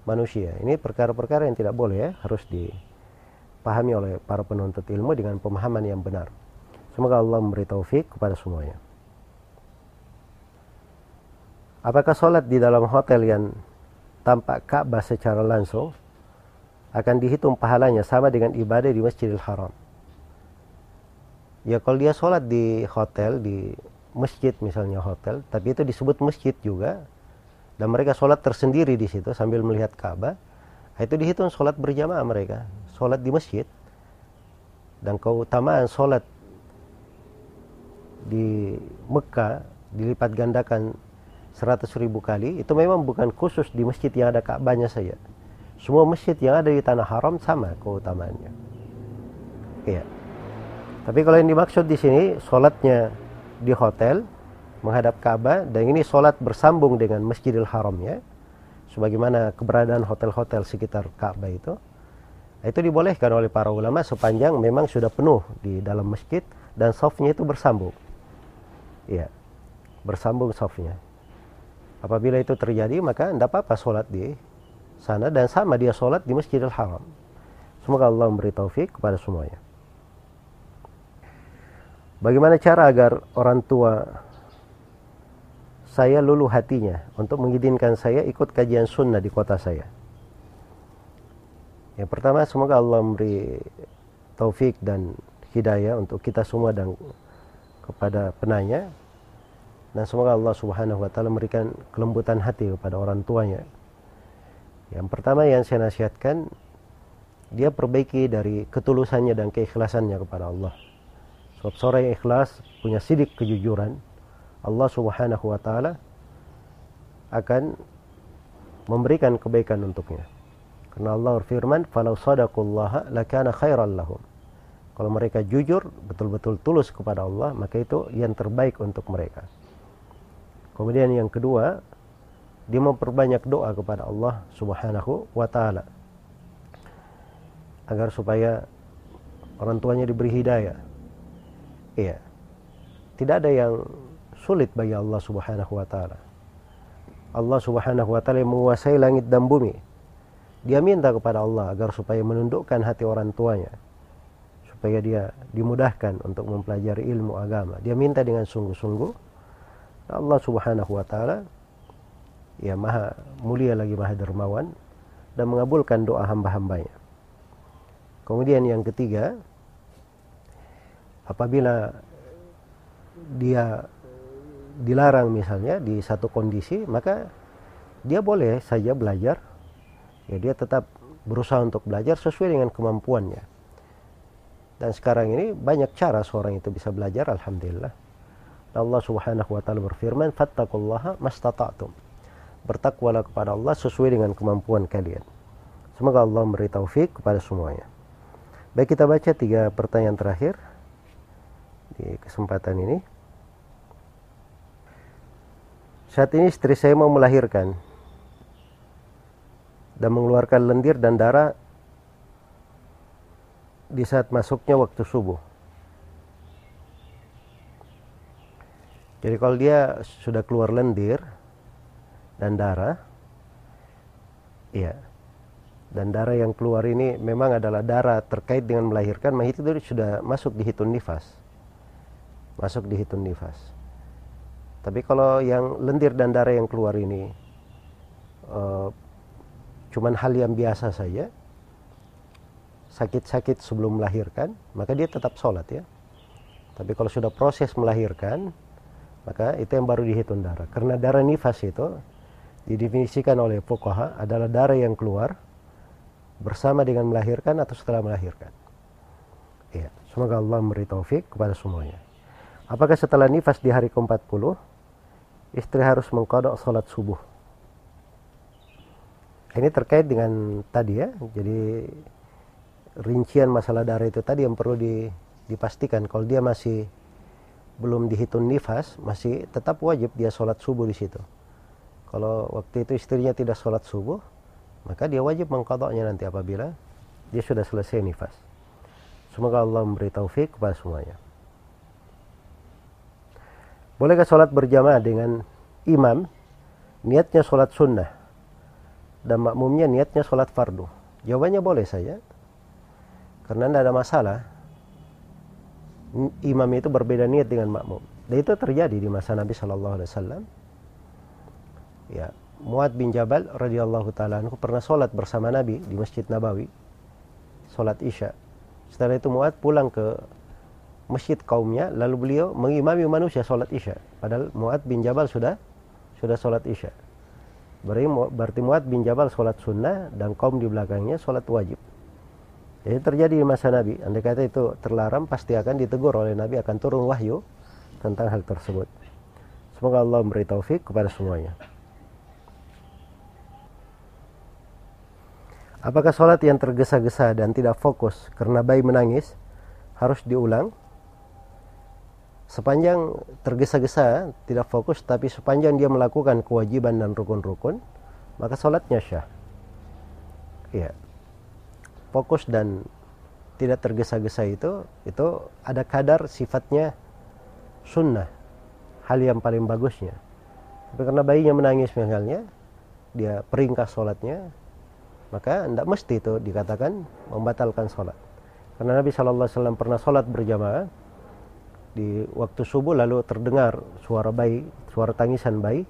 manusia. Ini perkara-perkara yang tidak boleh ya, harus dipahami oleh para penuntut ilmu dengan pemahaman yang benar. Semoga Allah memberi taufik kepada semuanya. Apakah sholat di dalam hotel yang tampak Ka'bah secara langsung akan dihitung pahalanya sama dengan ibadah di Masjidil Haram? Ya kalau dia sholat di hotel, di masjid misalnya hotel, tapi itu disebut masjid juga, dan mereka sholat tersendiri di situ sambil melihat Ka'bah itu dihitung sholat berjamaah mereka sholat di masjid dan keutamaan sholat di Mekah dilipat gandakan 100 ribu kali itu memang bukan khusus di masjid yang ada Ka'bahnya saja semua masjid yang ada di tanah haram sama keutamaannya. Iya. Tapi kalau yang dimaksud di sini sholatnya di hotel menghadap Ka'bah dan ini sholat bersambung dengan Masjidil Haram ya. Sebagaimana keberadaan hotel-hotel sekitar Ka'bah itu itu dibolehkan oleh para ulama sepanjang memang sudah penuh di dalam masjid dan softnya itu bersambung. Ya bersambung softnya apabila itu terjadi maka tidak apa-apa sholat di sana dan sama dia sholat di Masjidil Haram semoga Allah memberi taufik kepada semuanya bagaimana cara agar orang tua saya lulu hatinya untuk mengizinkan saya ikut kajian sunnah di kota saya. Yang pertama semoga Allah memberi taufik dan hidayah untuk kita semua dan kepada penanya dan semoga Allah Subhanahu wa taala memberikan kelembutan hati kepada orang tuanya. Yang pertama yang saya nasihatkan dia perbaiki dari ketulusannya dan keikhlasannya kepada Allah. Sebab seorang yang ikhlas punya sidik kejujuran, Allah Subhanahu wa taala akan memberikan kebaikan untuknya. Karena Allah berfirman, "Falau sadaqallaha lakana khairan lahum." Kalau mereka jujur, betul-betul tulus kepada Allah, maka itu yang terbaik untuk mereka. Kemudian yang kedua, dia memperbanyak doa kepada Allah Subhanahu wa taala agar supaya orang tuanya diberi hidayah. Iya. Tidak ada yang sulit bagi Allah Subhanahu wa taala. Allah Subhanahu wa taala menguasai langit dan bumi. Dia minta kepada Allah agar supaya menundukkan hati orang tuanya. supaya dia dimudahkan untuk mempelajari ilmu agama. Dia minta dengan sungguh-sungguh. Allah Subhanahu wa taala ya maha mulia lagi maha dermawan dan mengabulkan doa hamba-hambanya. Kemudian yang ketiga, apabila dia dilarang misalnya di satu kondisi, maka dia boleh saja belajar. Ya dia tetap berusaha untuk belajar sesuai dengan kemampuannya. Dan sekarang ini banyak cara seorang itu bisa belajar, alhamdulillah. Allah Subhanahu wa taala berfirman, "Fattaqullaha mastata'tum." Bertakwalah kepada Allah sesuai dengan kemampuan kalian. Semoga Allah memberi taufik kepada semuanya. Baik kita baca tiga pertanyaan terakhir di kesempatan ini. Saat ini istri saya mau melahirkan dan mengeluarkan lendir dan darah di saat masuknya waktu subuh. Jadi kalau dia sudah keluar lendir dan darah, ya, dan darah yang keluar ini memang adalah darah terkait dengan melahirkan, maka itu sudah masuk di hitun nifas, masuk di hitun nifas. Tapi kalau yang lendir dan darah yang keluar ini uh, cuman hal yang biasa saja sakit-sakit sebelum melahirkan maka dia tetap sholat ya. Tapi kalau sudah proses melahirkan maka itu yang baru dihitung darah karena darah nifas itu didefinisikan oleh fuqaha adalah darah yang keluar bersama dengan melahirkan atau setelah melahirkan. Ya semoga Allah memberi taufik kepada semuanya. Apakah setelah nifas di hari ke-40 istri harus mengkodok sholat subuh? Ini terkait dengan tadi ya jadi rincian masalah darah itu tadi yang perlu di, dipastikan. Kalau dia masih belum dihitung nifas masih tetap wajib dia sholat subuh di situ kalau waktu itu istrinya tidak sholat subuh maka dia wajib mengkodoknya nanti apabila dia sudah selesai nifas semoga Allah memberi taufik kepada semuanya bolehkah sholat berjamaah dengan imam niatnya sholat sunnah dan makmumnya niatnya sholat fardu? Jawabannya boleh saja. Karena tidak ada masalah. Imam itu berbeda niat dengan makmum. Dan itu terjadi di masa Nabi Shallallahu Alaihi Wasallam. Ya, Muad bin Jabal radhiyallahu taala pernah sholat bersama Nabi di Masjid Nabawi, sholat isya. Setelah itu Muad pulang ke masjid kaumnya, lalu beliau mengimami manusia sholat isya. Padahal Muad bin Jabal sudah sudah sholat isya. Berarti Muad bin Jabal sholat sunnah dan kaum di belakangnya sholat wajib. Jadi terjadi di masa Nabi. Andai kata itu terlarang pasti akan ditegur oleh Nabi akan turun wahyu tentang hal tersebut. Semoga Allah memberi taufik kepada semuanya. Apakah sholat yang tergesa-gesa dan tidak fokus karena bayi menangis harus diulang? sepanjang tergesa-gesa tidak fokus tapi sepanjang dia melakukan kewajiban dan rukun-rukun maka sholatnya syah. Ya fokus dan tidak tergesa-gesa itu itu ada kadar sifatnya sunnah. Hal yang paling bagusnya. Tapi karena bayinya menangis misalnya dia peringkas sholatnya maka tidak mesti itu dikatakan membatalkan sholat karena Nabi SAW pernah sholat berjamaah di waktu subuh lalu terdengar suara bayi, suara tangisan bayi,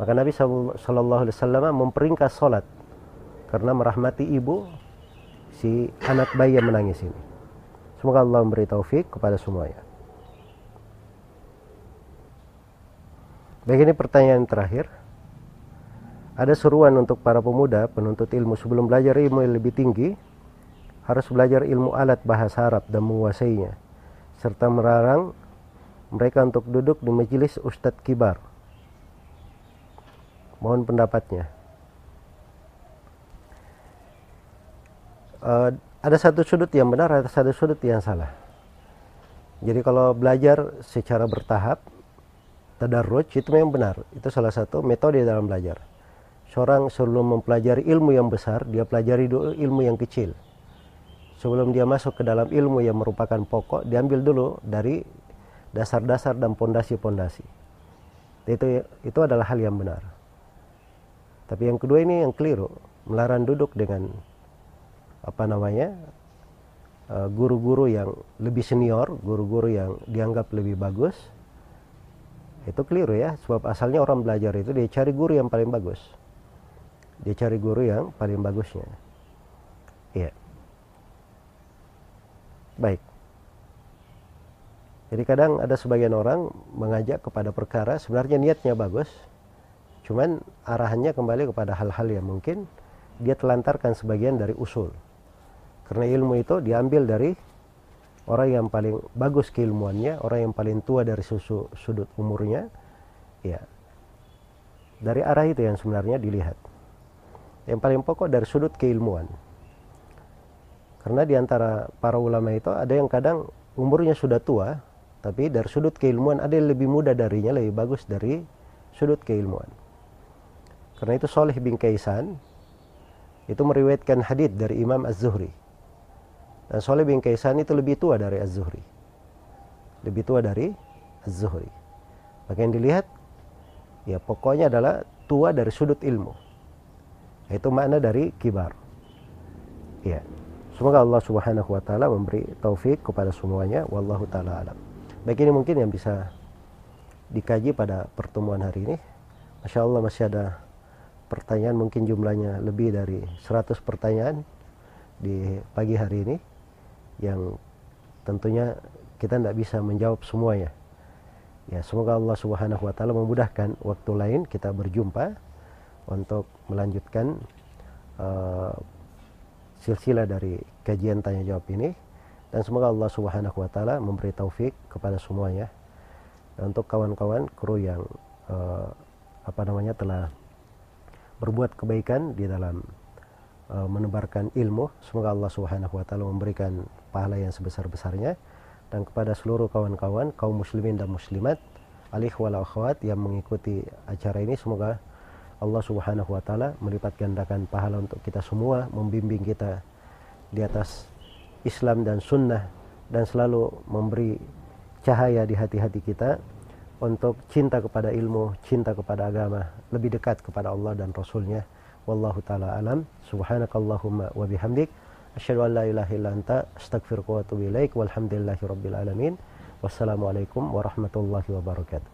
maka Nabi Shallallahu Alaihi Wasallam memperingkas sholat karena merahmati ibu si anak bayi yang menangis ini. Semoga Allah memberi taufik kepada semuanya. Baik ini pertanyaan terakhir. Ada seruan untuk para pemuda penuntut ilmu sebelum belajar ilmu yang lebih tinggi harus belajar ilmu alat bahasa Arab dan menguasainya serta melarang mereka untuk duduk di majelis ustadz kibar. Mohon pendapatnya. Uh, ada satu sudut yang benar, ada satu sudut yang salah. Jadi kalau belajar secara bertahap, tadarruj itu memang benar. Itu salah satu metode dalam belajar. Seorang sebelum mempelajari ilmu yang besar, dia pelajari dulu ilmu yang kecil sebelum dia masuk ke dalam ilmu yang merupakan pokok diambil dulu dari dasar-dasar dan pondasi-pondasi itu itu adalah hal yang benar tapi yang kedua ini yang keliru melarang duduk dengan apa namanya eh, guru-guru yang lebih senior, guru-guru yang dianggap lebih bagus, itu keliru ya. Sebab asalnya orang belajar itu dia cari guru yang paling bagus. Dia cari guru yang paling bagusnya. Iya. Baik. Jadi kadang ada sebagian orang mengajak kepada perkara sebenarnya niatnya bagus, cuman arahannya kembali kepada hal-hal yang mungkin dia telantarkan sebagian dari usul. Karena ilmu itu diambil dari orang yang paling bagus keilmuannya, orang yang paling tua dari susu, sudut umurnya, ya. Dari arah itu yang sebenarnya dilihat. Yang paling pokok dari sudut keilmuan. Karena di antara para ulama itu ada yang kadang umurnya sudah tua, tapi dari sudut keilmuan ada yang lebih muda darinya, lebih bagus dari sudut keilmuan. Karena itu Soleh bin Kaisan itu meriwayatkan hadith dari Imam Az-Zuhri. Dan Soleh bin Kaisan itu lebih tua dari Az-Zuhri. Lebih tua dari Az-Zuhri. Maka yang dilihat, ya pokoknya adalah tua dari sudut ilmu. Itu makna dari kibar. Ya. Semoga Allah Subhanahu wa taala memberi taufik kepada semuanya wallahu taala alam. Baik ini mungkin yang bisa dikaji pada pertemuan hari ini. Masya Allah masih ada pertanyaan mungkin jumlahnya lebih dari 100 pertanyaan di pagi hari ini yang tentunya kita tidak bisa menjawab semuanya. Ya, semoga Allah Subhanahu wa taala memudahkan waktu lain kita berjumpa untuk melanjutkan uh, silsilah dari kajian tanya jawab ini. Dan semoga Allah Subhanahu wa taala memberi taufik kepada semuanya. Dan untuk kawan-kawan kru yang uh, apa namanya telah berbuat kebaikan di dalam uh, menebarkan ilmu semoga Allah Subhanahu wa taala memberikan pahala yang sebesar-besarnya. Dan kepada seluruh kawan-kawan kaum muslimin dan muslimat alih wal akhwat yang mengikuti acara ini semoga Allah Subhanahu wa taala melipat gandakan pahala untuk kita semua, membimbing kita di atas Islam dan sunnah dan selalu memberi cahaya di hati-hati kita untuk cinta kepada ilmu, cinta kepada agama, lebih dekat kepada Allah dan Rasulnya. Wallahu taala alam. Subhanakallahumma wa bihamdik asyhadu an la ilaha illa anta astaghfiruka wa atubu ilaik. Walhamdulillahi rabbil alamin. Wassalamualaikum warahmatullahi wabarakatuh.